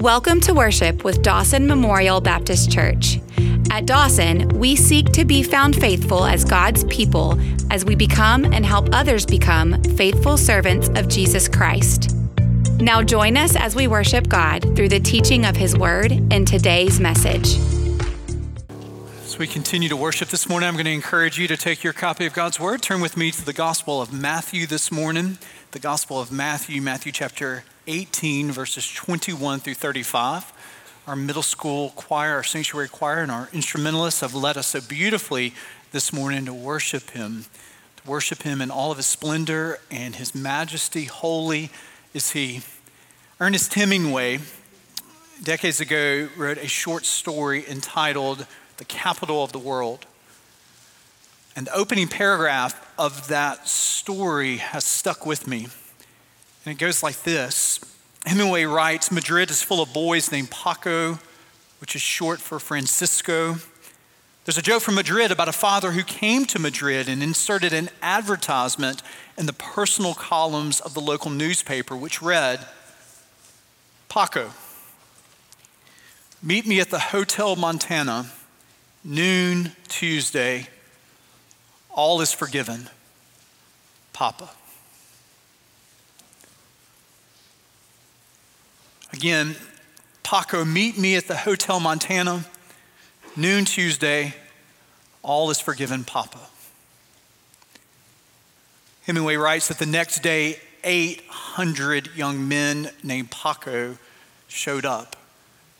Welcome to worship with Dawson Memorial Baptist Church. At Dawson, we seek to be found faithful as God's people as we become and help others become faithful servants of Jesus Christ. Now, join us as we worship God through the teaching of His Word in today's message. As we continue to worship this morning, I'm going to encourage you to take your copy of God's Word. Turn with me to the Gospel of Matthew this morning. The Gospel of Matthew, Matthew chapter 18, verses 21 through 35. Our middle school choir, our sanctuary choir, and our instrumentalists have led us so beautifully this morning to worship Him, to worship Him in all of His splendor and His majesty. Holy is He. Ernest Hemingway, decades ago, wrote a short story entitled The Capital of the World. And the opening paragraph of that story has stuck with me. And it goes like this Hemingway writes Madrid is full of boys named Paco, which is short for Francisco. There's a joke from Madrid about a father who came to Madrid and inserted an advertisement in the personal columns of the local newspaper, which read Paco, meet me at the Hotel Montana, noon Tuesday. All is forgiven. Papa. Again, Paco, meet me at the Hotel Montana, noon Tuesday. All is forgiven, Papa. Hemingway writes that the next day, 800 young men named Paco showed up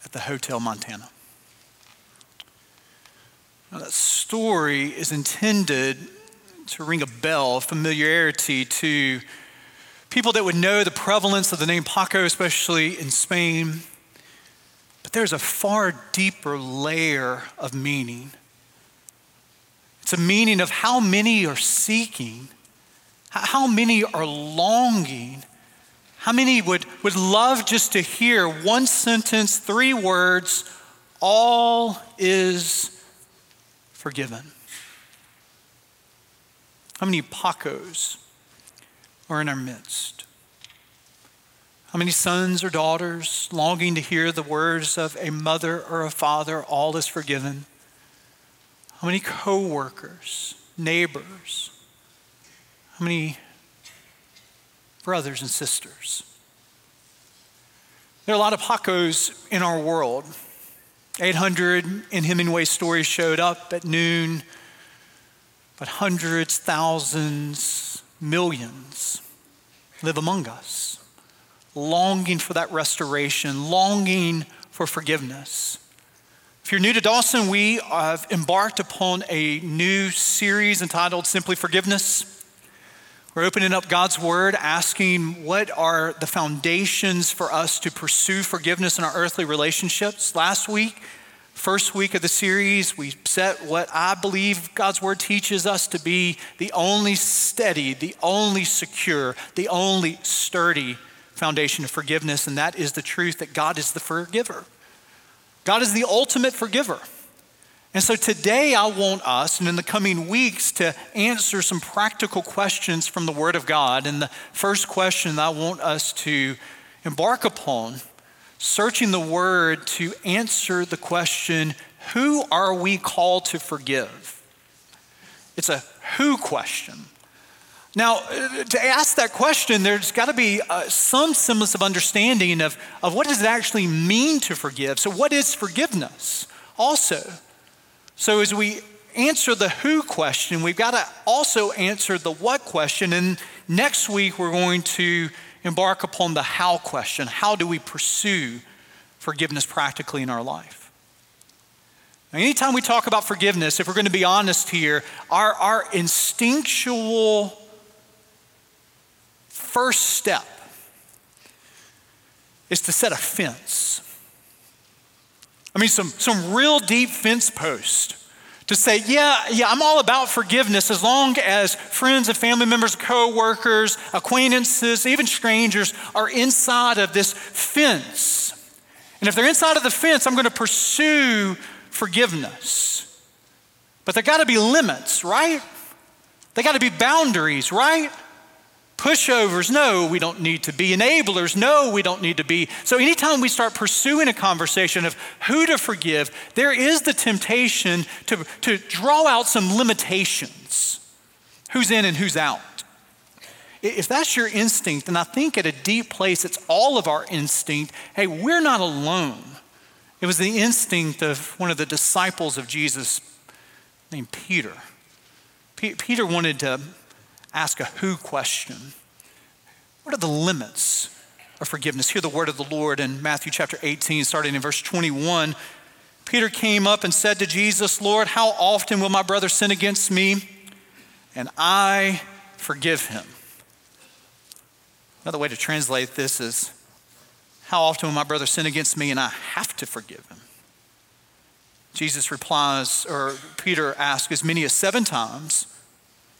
at the Hotel Montana. Now, that story is intended to ring a bell, familiarity to people that would know the prevalence of the name Paco, especially in Spain. But there's a far deeper layer of meaning. It's a meaning of how many are seeking, how many are longing, how many would, would love just to hear one sentence, three words, all is forgiven. How many Pacos are in our midst? How many sons or daughters longing to hear the words of a mother or a father, all is forgiven? How many co-workers, neighbors? How many brothers and sisters? There are a lot of Pacos in our world. 800 in Hemingway's story showed up at noon, but hundreds, thousands, millions live among us, longing for that restoration, longing for forgiveness. If you're new to Dawson, we have embarked upon a new series entitled Simply Forgiveness. We're opening up God's Word, asking what are the foundations for us to pursue forgiveness in our earthly relationships. Last week, first week of the series, we set what I believe God's Word teaches us to be the only steady, the only secure, the only sturdy foundation of forgiveness, and that is the truth that God is the forgiver. God is the ultimate forgiver. And so today I want us, and in the coming weeks, to answer some practical questions from the Word of God. And the first question I want us to embark upon, searching the Word to answer the question who are we called to forgive? It's a who question. Now, to ask that question, there's got to be uh, some semblance of understanding of, of what does it actually mean to forgive. So, what is forgiveness? Also, so, as we answer the who question, we've got to also answer the what question. And next week, we're going to embark upon the how question. How do we pursue forgiveness practically in our life? Now, anytime we talk about forgiveness, if we're going to be honest here, our, our instinctual first step is to set a fence. I mean, some, some real deep fence post to say, yeah, yeah, I'm all about forgiveness as long as friends and family members, co-workers, acquaintances, even strangers are inside of this fence. And if they're inside of the fence, I'm going to pursue forgiveness. But there got to be limits, right? There got to be boundaries, right? Pushovers, no, we don't need to be. Enablers, no, we don't need to be. So, anytime we start pursuing a conversation of who to forgive, there is the temptation to, to draw out some limitations who's in and who's out. If that's your instinct, and I think at a deep place, it's all of our instinct. Hey, we're not alone. It was the instinct of one of the disciples of Jesus named Peter. P- Peter wanted to ask a who question. What are the limits of forgiveness? Hear the word of the Lord in Matthew chapter 18, starting in verse 21. Peter came up and said to Jesus, Lord, how often will my brother sin against me? And I forgive him. Another way to translate this is, How often will my brother sin against me and I have to forgive him? Jesus replies, or Peter asks, as many as seven times.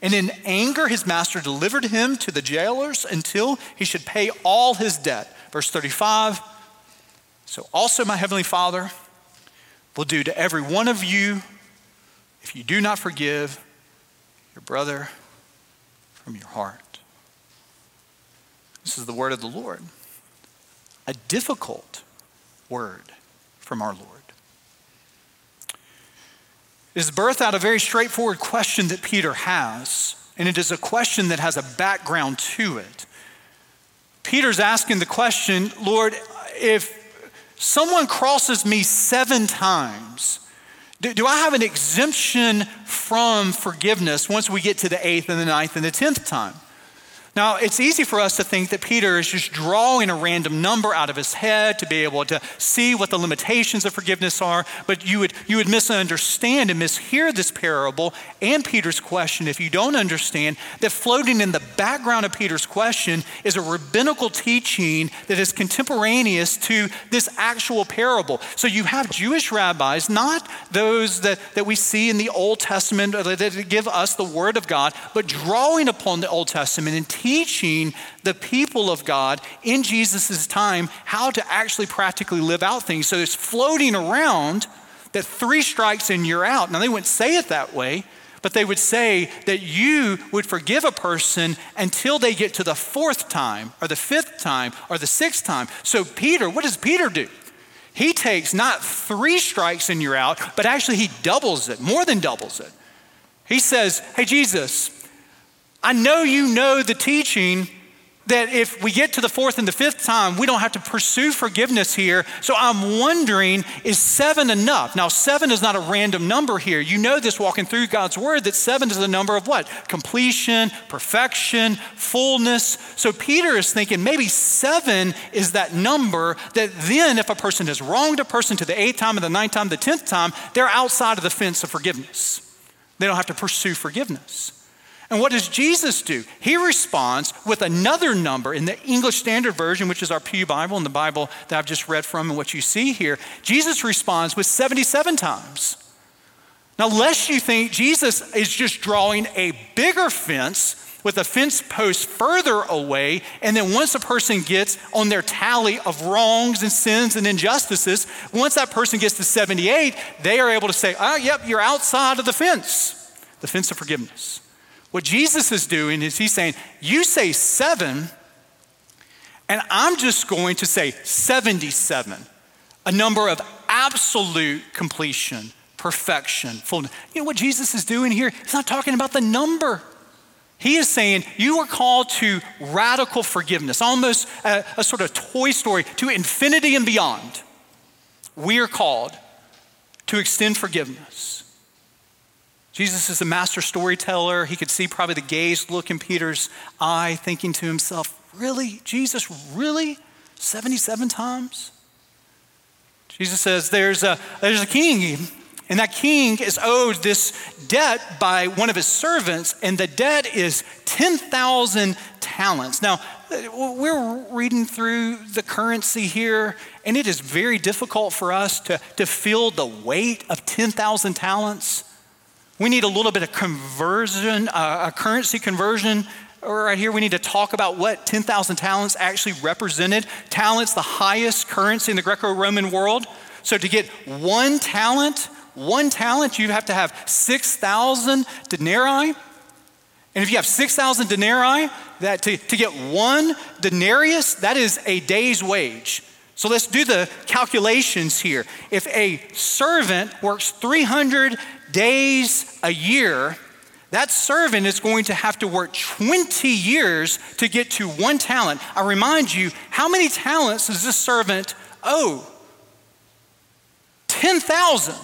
And in anger, his master delivered him to the jailers until he should pay all his debt. Verse 35 So also my heavenly Father will do to every one of you if you do not forgive your brother from your heart. This is the word of the Lord, a difficult word from our Lord is birthed out a very straightforward question that Peter has, and it is a question that has a background to it. Peter's asking the question Lord, if someone crosses me seven times, do, do, I have an exemption from forgiveness once we get to the eighth and the ninth and the tenth time? Now, it's easy for us to think that Peter is just drawing a random number out of his head to be able to see what the limitations of forgiveness are, but you would, you would misunderstand and mishear this parable and Peter's question if you don't understand that floating in the background of Peter's question is a rabbinical teaching that is contemporaneous to this actual parable. So you have Jewish rabbis, not those that, that we see in the Old Testament that give us the Word of God, but drawing upon the Old Testament and teaching teaching the people of God in Jesus' time how to actually practically live out things. So it's floating around that three strikes and you're out. Now, they wouldn't say it that way, but they would say that you would forgive a person until they get to the fourth time, or the fifth time, or the sixth time. So, Peter, what does Peter do? He takes not three strikes and you're out, but actually he doubles it, more than doubles it. He says, Hey, Jesus, I know you know the teaching that if we get to the fourth and the fifth time, we don't have to pursue forgiveness here. So I'm wondering, is seven enough? Now, seven is not a random number here. You know this walking through God's word that seven is the number of what? Completion, perfection, fullness. So Peter is thinking maybe seven is that number that then, if a person has wronged a person to the eighth time and the ninth time, the tenth time, they're outside of the fence of forgiveness. They don't have to pursue forgiveness. And what does Jesus do? He responds with another number in the English Standard Version, which is our Pew Bible and the Bible that I've just read from and what you see here. Jesus responds with 77 times. Now, lest you think Jesus is just drawing a bigger fence with a fence post further away, and then once a person gets on their tally of wrongs and sins and injustices, once that person gets to 78, they are able to say, oh, yep, you're outside of the fence, the fence of forgiveness. What Jesus is doing is he's saying, You say seven, and I'm just going to say 77, a number of absolute completion, perfection, fullness. You know what Jesus is doing here? He's not talking about the number. He is saying you are called to radical forgiveness, almost a, a, sort of toy story, to infinity and beyond. We are called to extend forgiveness. Jesus is a master storyteller. He could see probably the gaze look in Peter's eye, thinking to himself, Really? Jesus, really? 77 times? Jesus says, There's a, there's a king, and that king is owed this debt by one of his servants, and the debt is 10,000 talents. Now, we're reading through the currency here, and it is very difficult for us to, to feel the weight of 10,000 talents. We need a little bit of conversion, uh, a currency conversion. Right here, we need to talk about what 10,000 talents actually represented. Talents, the highest currency in the Greco Roman world. So to get one talent, one talent, you have to have 6,000 denarii. And if you have 6,000 denarii, that to, to get one denarius, that is a day's wage. So let's do the calculations here. If a servant works 300 days a year, that servant is going to have to work 20 years to get to one talent. I remind you, how many talents does this servant owe? 10,000.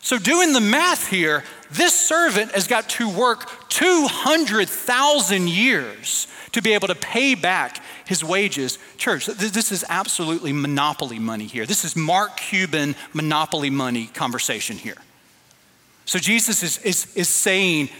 So, doing the math here, this servant has got to work 200,000 years to be able to pay back his wages. Church, this is absolutely monopoly money here. This is Mark Cuban monopoly money conversation here. So Jesus is, is, is saying,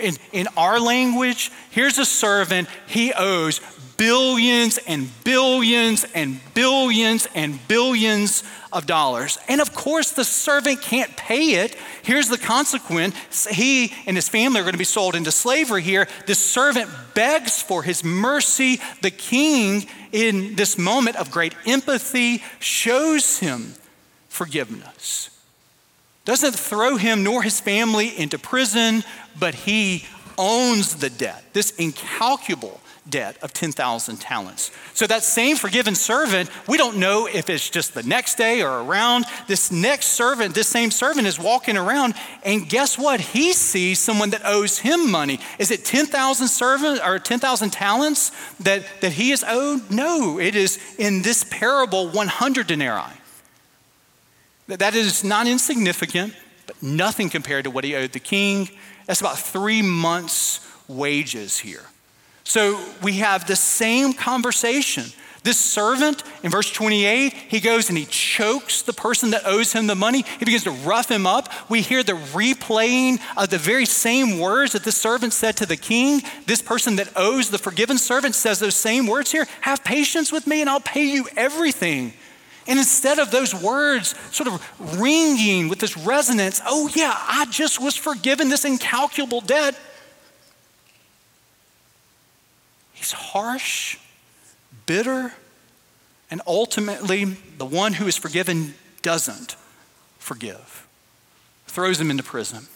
in, in our language, here's a servant, he owes billions and billions and billions and billions of dollars. And of course, the servant can't pay it. Here's the consequence he and his family are going to be sold into slavery here. The servant begs for his mercy. The king, in this moment of great empathy, shows him forgiveness doesn't throw him nor his family into prison, but he owns the debt, this incalculable debt of 10,000 talents. So, that same forgiven servant, we don't know if it's just the next day or around. This next servant, this same servant is walking around, and guess what? He sees someone that owes him money. Is it 10,000 servant or 10,000 talents that, that he is owed? No, it is in this parable 100 denarii. That is not insignificant, but nothing compared to what he owed the king. That's about three months' wages here. So we have the same conversation. This servant in verse 28, he goes and he chokes the person that owes him the money. He begins to rough him up. We hear the replaying of the very same words that the servant said to the king. This person that owes the forgiven servant says those same words here Have patience with me and I'll pay you everything. And instead of those words sort of ringing with this resonance, oh, yeah, I just was forgiven this incalculable debt, he's harsh, bitter, and ultimately, the one who is forgiven doesn't forgive, throws him into prison.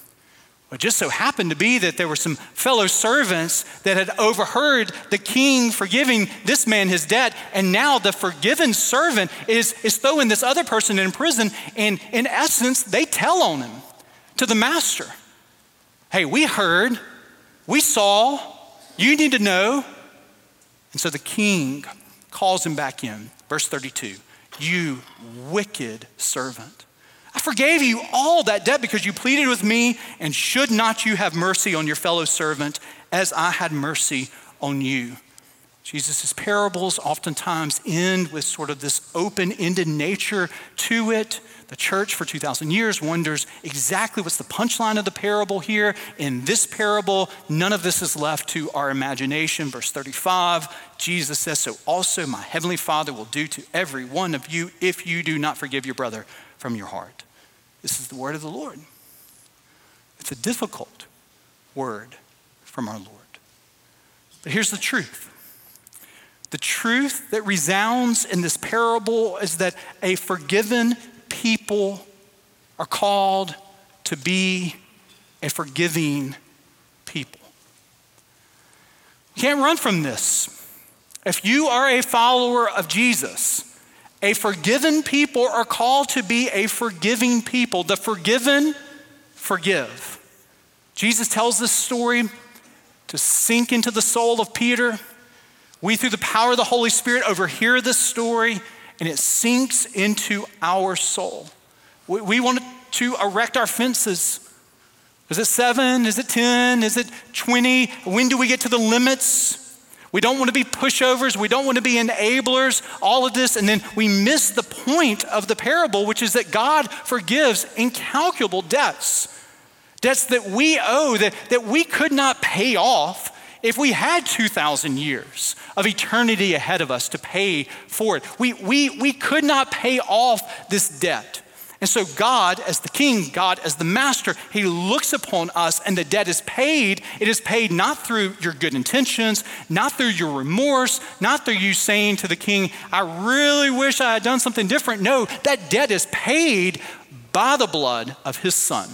It just so happened to be that there were some fellow servants that had overheard the king forgiving this man his debt, and now the forgiven servant is, is throwing this other person in prison, and in essence, they tell on him to the master Hey, we heard, we saw, you need to know. And so the king calls him back in. Verse 32 You wicked servant. Forgave you all that debt because you pleaded with me, and should not you have mercy on your fellow servant as I had mercy on you? Jesus' parables oftentimes end with sort of this open ended nature to it. The church for 2,000 years wonders exactly what's the punchline of the parable here. In this parable, none of this is left to our imagination. Verse 35, Jesus says, So also my heavenly Father will do to every one of you if you do not forgive your brother from your heart. This is the word of the Lord. It's a difficult word from our Lord. But here's the truth the truth that resounds in this parable is that a forgiven people are called to be a forgiving people. You can't run from this. If you are a follower of Jesus, a forgiven people are called to be a forgiving people. The forgiven forgive. Jesus tells this story to sink into the soul of Peter. We, through the power of the Holy Spirit, overhear this story and it sinks into our soul. We, we want to erect our fences. Is it seven? Is it 10? Is it 20? When do we get to the limits? We don't want to be pushovers. We don't want to be enablers, all of this. And then we miss the point of the parable, which is that God forgives incalculable debts. Debts that we owe, that, that we could not pay off if we had 2,000 years of eternity ahead of us to pay for it. We, we, we could not pay off this debt. And so, God, as the king, God, as the master, he looks upon us and the debt is paid. It is paid not through your good intentions, not through your remorse, not through you saying to the king, I really wish I had done something different. No, that debt is paid by the blood of his son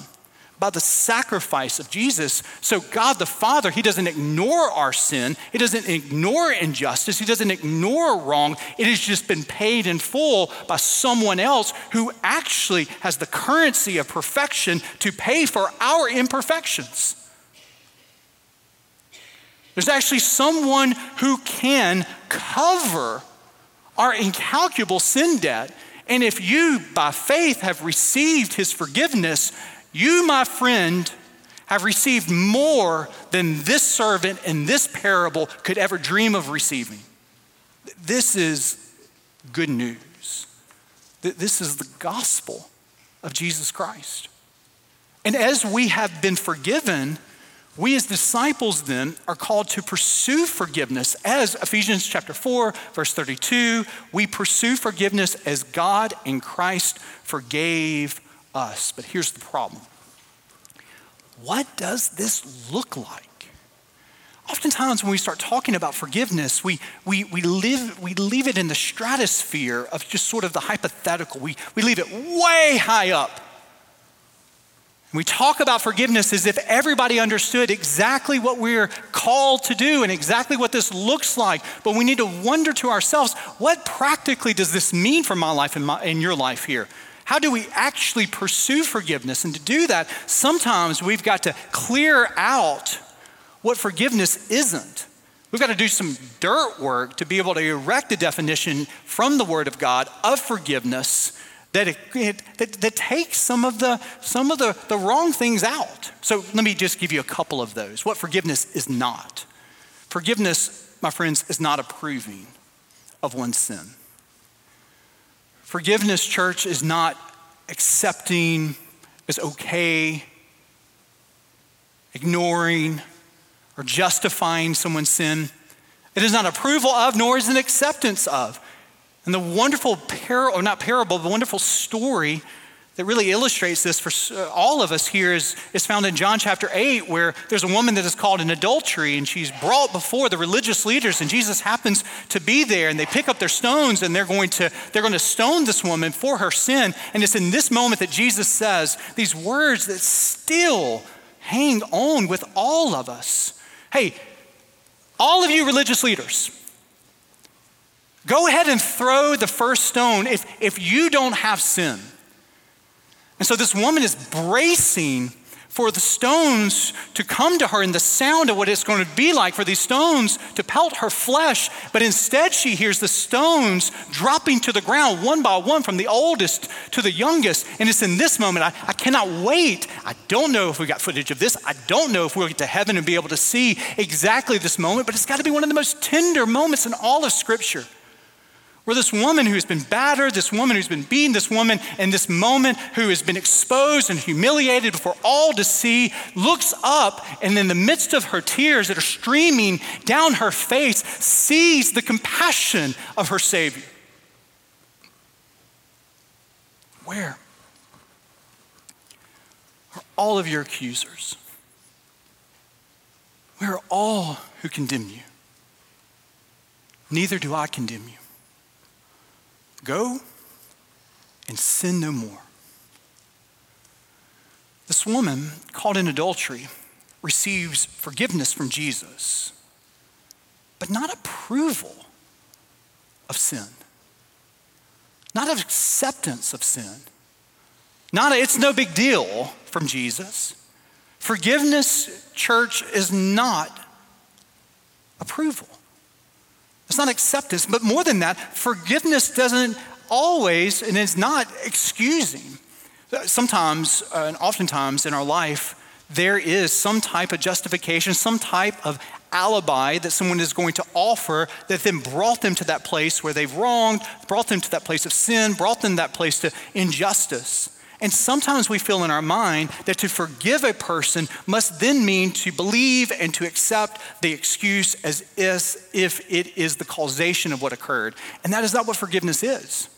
by the sacrifice of Jesus. So, God the Father, He doesn't ignore our sin, He doesn't ignore injustice, He doesn't ignore wrong. It has just been paid in full by someone else who actually has the currency of perfection to pay for our imperfections. There's actually someone who can cover our incalculable sin debt. And if you, by faith, have received his forgiveness, you, my friend, have received more than this servant in this parable could ever dream of receiving. This is good news. This is the gospel of Jesus Christ. And as we have been forgiven, we as disciples then are called to pursue forgiveness as Ephesians chapter 4 verse 32 we pursue forgiveness as God in Christ forgave us. But here's the problem what does this look like? Oftentimes, when we start talking about forgiveness, we, we, we, live, we leave it in the stratosphere of just sort of the hypothetical. We, we leave it way high up. We talk about forgiveness as if everybody understood exactly what we're called to do and exactly what this looks like. But we need to wonder to ourselves what practically does this mean for my life and, my, and your life here? How do we actually pursue forgiveness? And to do that, sometimes we've got to clear out what forgiveness isn't. We've got to do some dirt work to be able to erect a definition from the Word of God of forgiveness that, it, that, that, takes some of, the, some of the, the wrong things out. So let me just give you a couple of those. What forgiveness is not. Forgiveness, my friends, is not approving of one's sin. Forgiveness, church, is not accepting as okay, ignoring, or justifying someone's sin. It is not approval of, nor is it acceptance of. And the wonderful parable, not parable, the wonderful story that really illustrates this for uh, all of us here is, is found in John chapter 8, where there's a woman that is called an adultery, and she's brought before the religious leaders, and Jesus happens to be there, and they pick up their stones, and they're going to, they're going to stone this woman for her sin. And it's in this moment that Jesus says these words that still hang on with all of us. Hey, all of you religious leaders, go ahead and throw the first stone if, if you don't have sin. And so this woman is bracing for the stones to come to her and the sound of what it's going to be like for these stones to pelt her flesh. But instead, she hears the stones dropping to the ground one by one from the oldest to the youngest. And it's in this moment, I, I cannot wait. I don't know if we got footage of this. I don't know if we'll get to heaven and be able to see exactly this moment, but it's got to be one of the most tender moments in all of Scripture. Where this woman who's been battered, this woman who's been beaten, this woman in this moment who has been exposed and humiliated for all to see, looks up and in the midst of her tears that are streaming down her face, sees the compassion of her Savior. Where? Are all of your accusers. We are all who condemn you. Neither do I condemn you. Go and sin no more. This woman caught in adultery receives forgiveness from Jesus, but not approval of sin, not acceptance of sin. Not a, it's no big deal from Jesus. Forgiveness, church, is not approval. It's not acceptance, but more than that, forgiveness doesn't always, and it's not excusing. Sometimes, uh, and oftentimes in our life, there is some type of justification, some type of alibi that someone is going to offer that then brought them to that place where they've wronged, brought them to that place of sin, brought them that place to injustice. And sometimes we feel in our mind that to forgive a person must then mean to believe and to accept the excuse as if it is the causation of what occurred. And that is not what forgiveness is.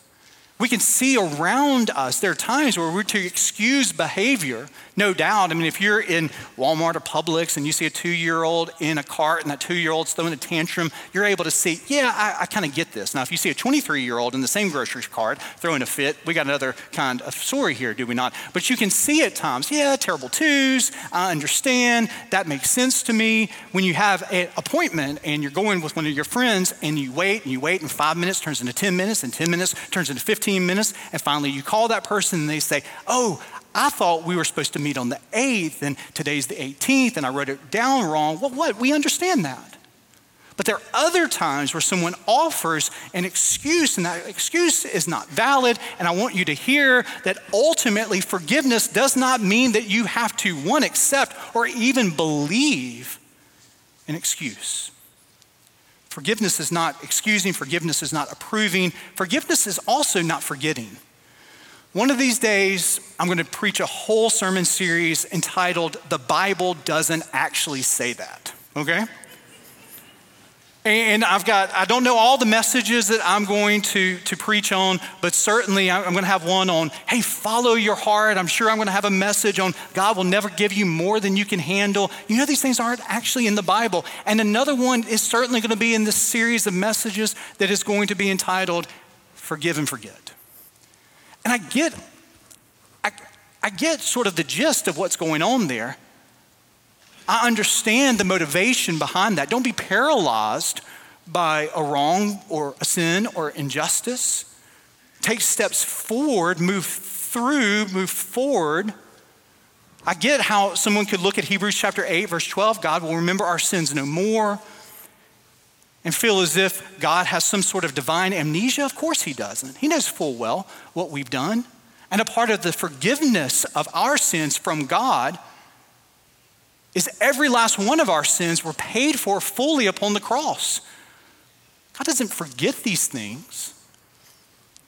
We can see around us, there are times where we're to excuse behavior, no doubt. I mean, if you're in Walmart or Publix and you see a two year old in a cart and that two year old's throwing a tantrum, you're able to see, yeah, I, I kind of get this. Now, if you see a 23 year old in the same grocery cart throwing a fit, we got another kind of story here, do we not? But you can see at times, yeah, terrible twos, I understand, that makes sense to me. When you have an appointment and you're going with one of your friends and you wait and you wait and five minutes turns into 10 minutes and 10 minutes turns into 15 15 minutes, and finally you call that person and they say, Oh, I thought we were supposed to meet on the 8th, and today's the 18th, and I wrote it down wrong. Well, what? We understand that. But there are other times where someone offers an excuse, and that excuse is not valid. And I want you to hear that ultimately forgiveness does not mean that you have to, one, accept or even believe an excuse. Forgiveness is not excusing, forgiveness is not approving, forgiveness is also not forgetting. One of these days, I'm going to preach a whole sermon series entitled The Bible Doesn't Actually Say That, okay? And I've got, I don't know all the messages that I'm going to, to preach on, but certainly I'm going to have one on, hey, follow your heart. I'm sure I'm going to have a message on God will never give you more than you can handle. You know, these things aren't actually in the Bible. And another one is certainly going to be in this series of messages that is going to be entitled Forgive and Forget. And I get, I, I get sort of the gist of what's going on there. I understand the motivation behind that. Don't be paralyzed by a wrong or a sin or injustice. Take steps forward, move through, move forward. I get how someone could look at Hebrews chapter 8, verse 12 God will remember our sins no more and feel as if God has some sort of divine amnesia. Of course, He doesn't. He knows full well what we've done. And a part of the forgiveness of our sins from God is every last one of our sins were paid for fully upon the cross. God doesn't forget these things,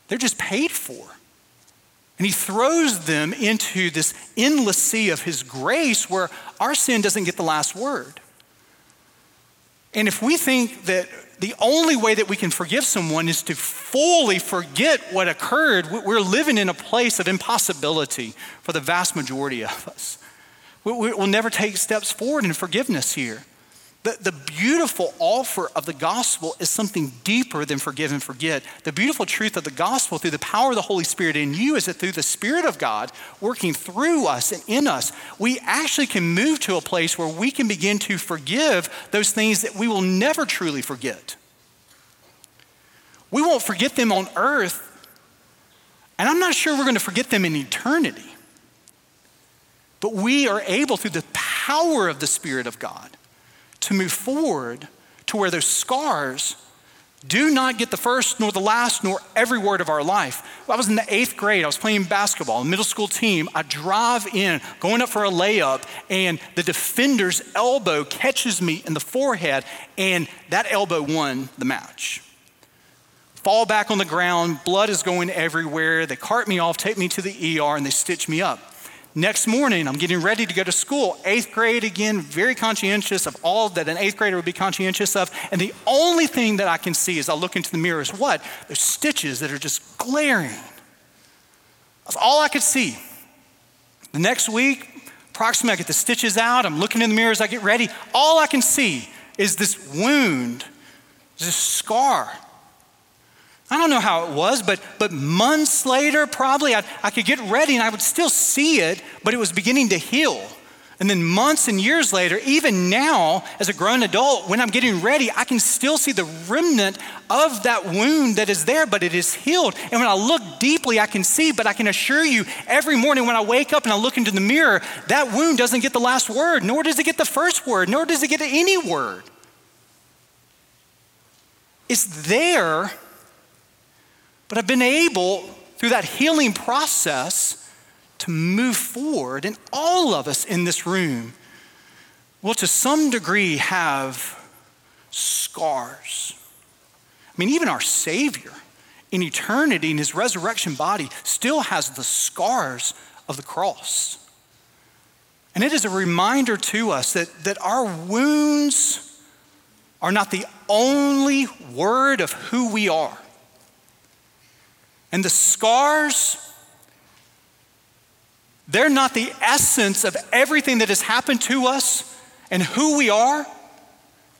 they're just paid for. And He throws them into this endless sea of His grace where our sin doesn't get the last word. And if we think that the only way that we can forgive someone is to fully forget what occurred, we're living in a place of impossibility for the vast majority of us. We'll never take steps forward in forgiveness here. The, the beautiful offer of the gospel is something deeper than forgive and forget. The beautiful truth of the gospel through the power of the Holy Spirit in you is that through the Spirit of God working through us and in us, we actually can move to a place where we can begin to forgive those things that we will never truly forget. We won't forget them on earth, and I'm not sure we're going to forget them in eternity. But we are able, through the power of the Spirit of God, to move forward to where those scars do not get the first, nor the last, nor every word of our life. I was in the eighth grade. I was playing basketball, middle school team. I drive in, going up for a layup, and the defender's elbow catches me in the forehead, and that elbow won the match. Fall back on the ground, blood is going everywhere. They cart me off, take me to the ER, and they stitch me up. Next morning, I'm getting ready to go to school. Eighth grade again, very conscientious of all that an eighth grader would be conscientious of. And the only thing that I can see as I look into the mirror is what? There's stitches that are just glaring. That's all I could see. The next week, approximately, I get the stitches out, I'm looking in the mirror as I get ready. All I can see is this wound, this scar. I don't know how it was, but, but months later, probably, I, I could get ready and I would still see it, but it was beginning to heal. And then months and years later, even now, as a grown adult, when I'm getting ready, I can still see the remnant of that wound that is there, but it is healed. And when I look deeply, I can see, but I can assure you, every morning when I wake up and I look into the mirror, that wound doesn't get the last word, nor does it get the first word, nor does it get any word. It's there, but I've been able, through that healing process, to move forward. And all of us in this room will, to some degree, have scars. I mean, even our Savior in eternity, in his resurrection body, still has the scars of the cross. And it is a reminder to us that, that our wounds are not the only word of who we are. And the scars they're not the essence of everything that has happened to us and who we are.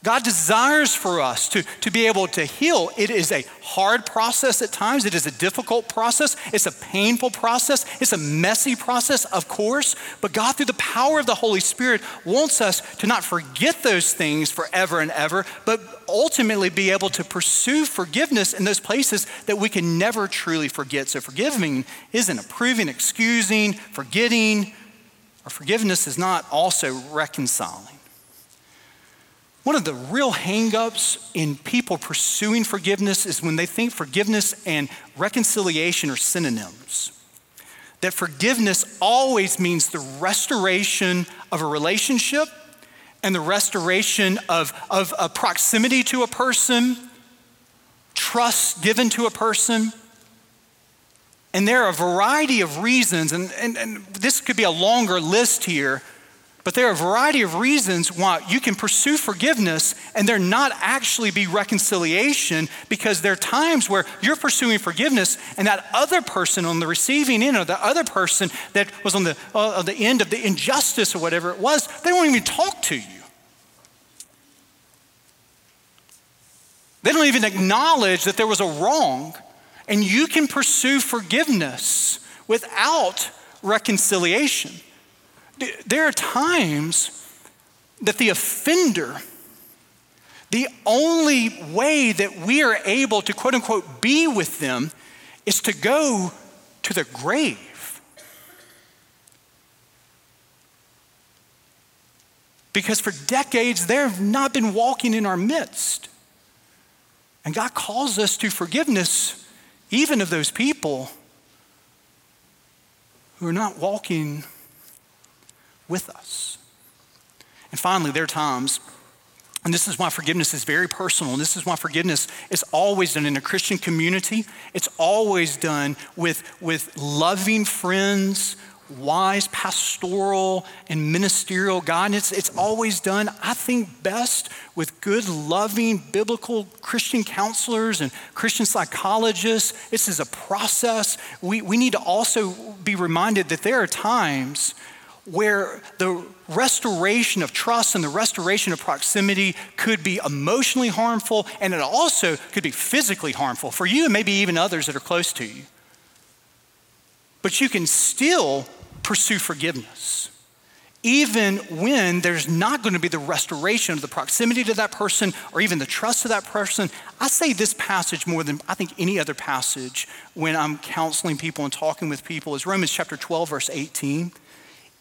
God desires for us to, to be able to heal. It is a hard process at times. It is a difficult process. It's a painful process. It's a messy process, of course. But God, through the power of the Holy Spirit, wants us to not forget those things forever and ever, but ultimately be able to pursue forgiveness in those places that we can never truly forget. So, forgiving isn't approving, excusing, forgetting, or forgiveness is not also reconciling. One of the real hangups in people pursuing forgiveness is when they think forgiveness and reconciliation are synonyms. That forgiveness always means the restoration of a relationship and the restoration of, of a proximity to a person, trust given to a person. And there are a variety of reasons, and, and, and this could be a longer list here but there are a variety of reasons why you can pursue forgiveness and there not actually be reconciliation because there are times where you're pursuing forgiveness and that other person on the receiving end or the other person that was on the, uh, the end of the injustice or whatever it was, they don't even talk to you. They don't even acknowledge that there was a wrong. And you can pursue forgiveness without reconciliation. There are times that the offender, the only way that we are able to quote unquote be with them is to go to the grave. Because for decades, they have not been walking in our midst. And God calls us to forgiveness, even of those people who are not walking with us. And finally, there are times, and this is why forgiveness is very personal, and this is why forgiveness is always done in a Christian community. It's always done with, with loving friends, wise pastoral and ministerial guidance. It's always done, I think, best with good, loving, biblical Christian counselors and Christian psychologists. This is a process. We, we need to also be reminded that there are times where the restoration of trust and the restoration of proximity could be emotionally harmful and it also could be physically harmful for you and maybe even others that are close to you. But you can still pursue forgiveness. Even when there's not going to be the restoration of the proximity to that person or even the trust of that person, I say this passage more than I think any other passage when I'm counseling people and talking with people is Romans chapter 12, verse 18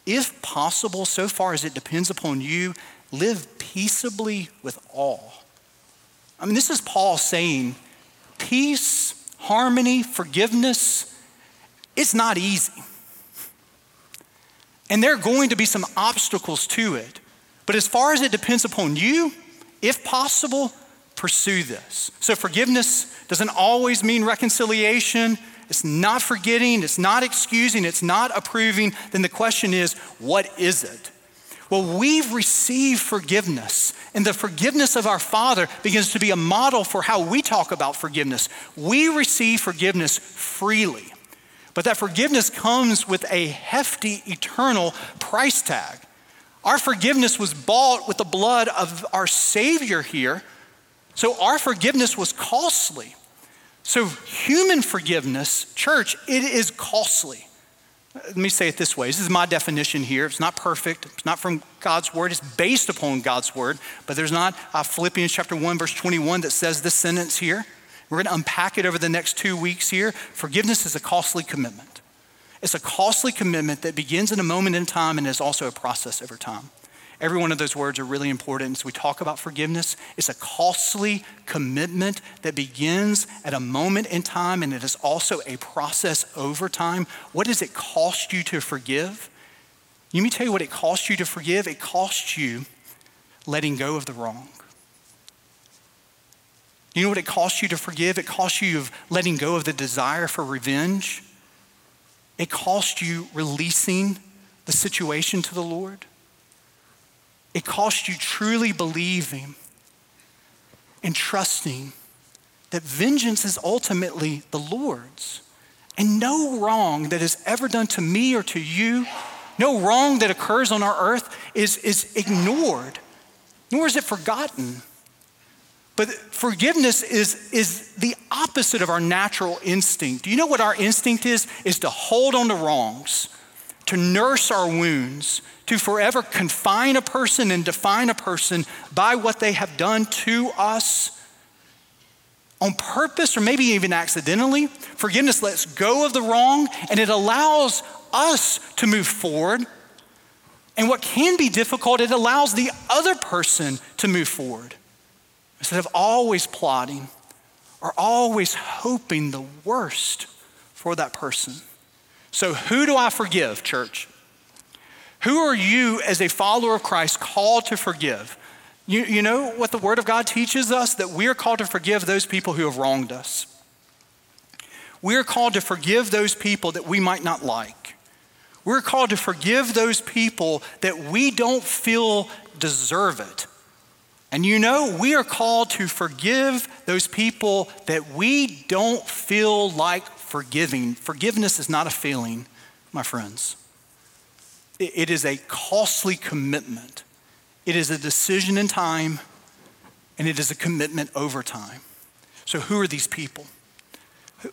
if possible, so far as it depends upon you, live peaceably with all. I mean, this is Paul saying peace, harmony, forgiveness, it's not easy. And there are going to be some obstacles to it. But as far as it depends upon you, if possible, pursue this. So forgiveness doesn't always mean reconciliation it's not forgetting, it's not excusing, it's not approving, then the question is, what is it? Well, we've received forgiveness, and the forgiveness of our Father begins to be a model for how we talk about forgiveness. We receive forgiveness freely. but that forgiveness comes with a hefty eternal price tag. Our forgiveness was bought with the blood of our Savior here, so our forgiveness was costly. So, human forgiveness, church, it is costly. Let me say it this way. This is my definition here. It's not perfect. It's not from God's word. It's based upon God's word. But there's not uh, Philippians chapter 1, verse 21 that says this sentence here. We're going to unpack it over the next two weeks here. Forgiveness is a costly commitment. It's a costly commitment that begins in a moment in time and is also a process over time. Every one of those words are really important. As we talk about forgiveness, it's a costly commitment that begins at a moment in time and it is also a process over time. What does it cost you to forgive? Let me tell you what it costs you to forgive. It costs you letting go of the wrong. You know what it costs you to forgive? It costs you of letting go of the desire for revenge. It costs you releasing the situation to the Lord. It costs you truly believing and trusting that vengeance is ultimately the Lord's. And no wrong that is ever done to me or to you, no wrong that occurs on our earth is, is ignored, nor is it forgotten. But forgiveness is, is the opposite of our natural instinct. Do you know what our instinct is? Is to hold on to wrongs, to nurse our wounds, to forever confine a person and define a person by what they have done to us on purpose or maybe even accidentally. Forgiveness lets go of the wrong and it allows us to move forward. And what can be difficult, it allows the other person to move forward instead of always plotting or always hoping the worst for that person. So, who do I forgive, church? Who are you as a follower of Christ called to forgive? You, you know what the Word of God teaches us? That we are called to forgive those people who have wronged us. We are called to forgive those people that we might not like. We're called to forgive those people that we don't feel deserve it. And you know, we are called to forgive those people that we don't feel like forgiving. Forgiveness is not a feeling, my friends. It is a costly commitment. It is a decision in time, and it is a commitment over time. So, who are these people?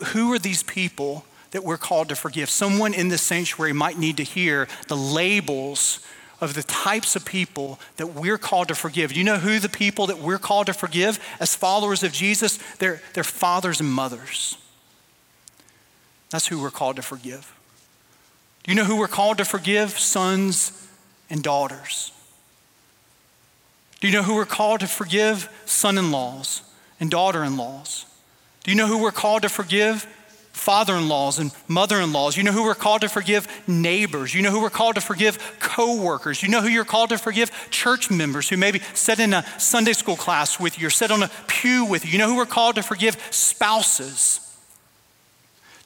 Who are these people that we're called to forgive? Someone in this sanctuary might need to hear the labels of the types of people that we're called to forgive. You know who the people that we're called to forgive as followers of Jesus? They're, they're fathers and mothers. That's who we're called to forgive. Do you know who we're called to forgive? Sons and daughters. Do you know who we're called to forgive? Son in laws and daughter in laws. Do you know who we're called to forgive? Father in laws and mother in laws. You know who we're called to forgive? Neighbors. You know who we're called to forgive? Co workers. You know who you're called to forgive? Church members who maybe sit in a Sunday school class with you or sit on a pew with you. You know who we're called to forgive? Spouses.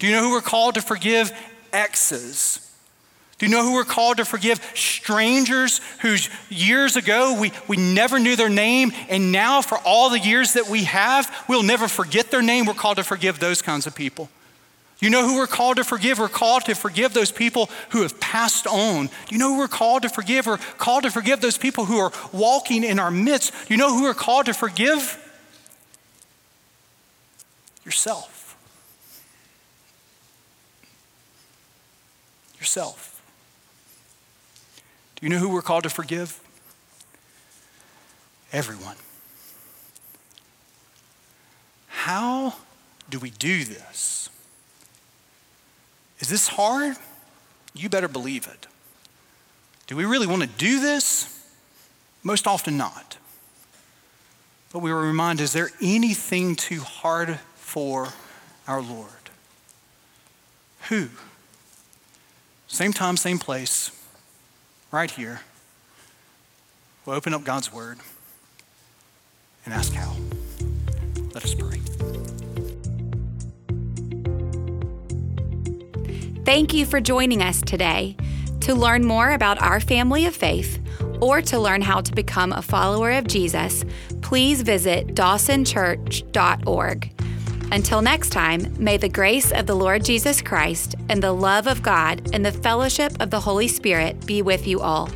Do you know who we're called to forgive? Exes. Do you know who we're called to forgive? Strangers whose years ago we, we never knew their name, and now for all the years that we have, we'll never forget their name. We're called to forgive those kinds of people. You know who we're called to forgive? We're called to forgive those people who have passed on. You know who we're called to forgive? We're called to forgive those people who are walking in our midst. Do you know who we're called to forgive? Yourself. Yourself. Do you know who we're called to forgive? Everyone. How do we do this? Is this hard? You better believe it. Do we really want to do this? Most often not. But we were reminded is there anything too hard for our Lord? Who? Same time, same place right here, we'll open up God's Word and ask how. Let us pray. Thank you for joining us today. To learn more about our family of faith or to learn how to become a follower of Jesus, please visit dawsonchurch.org. Until next time, may the grace of the Lord Jesus Christ and the love of God and the fellowship of the Holy Spirit be with you all.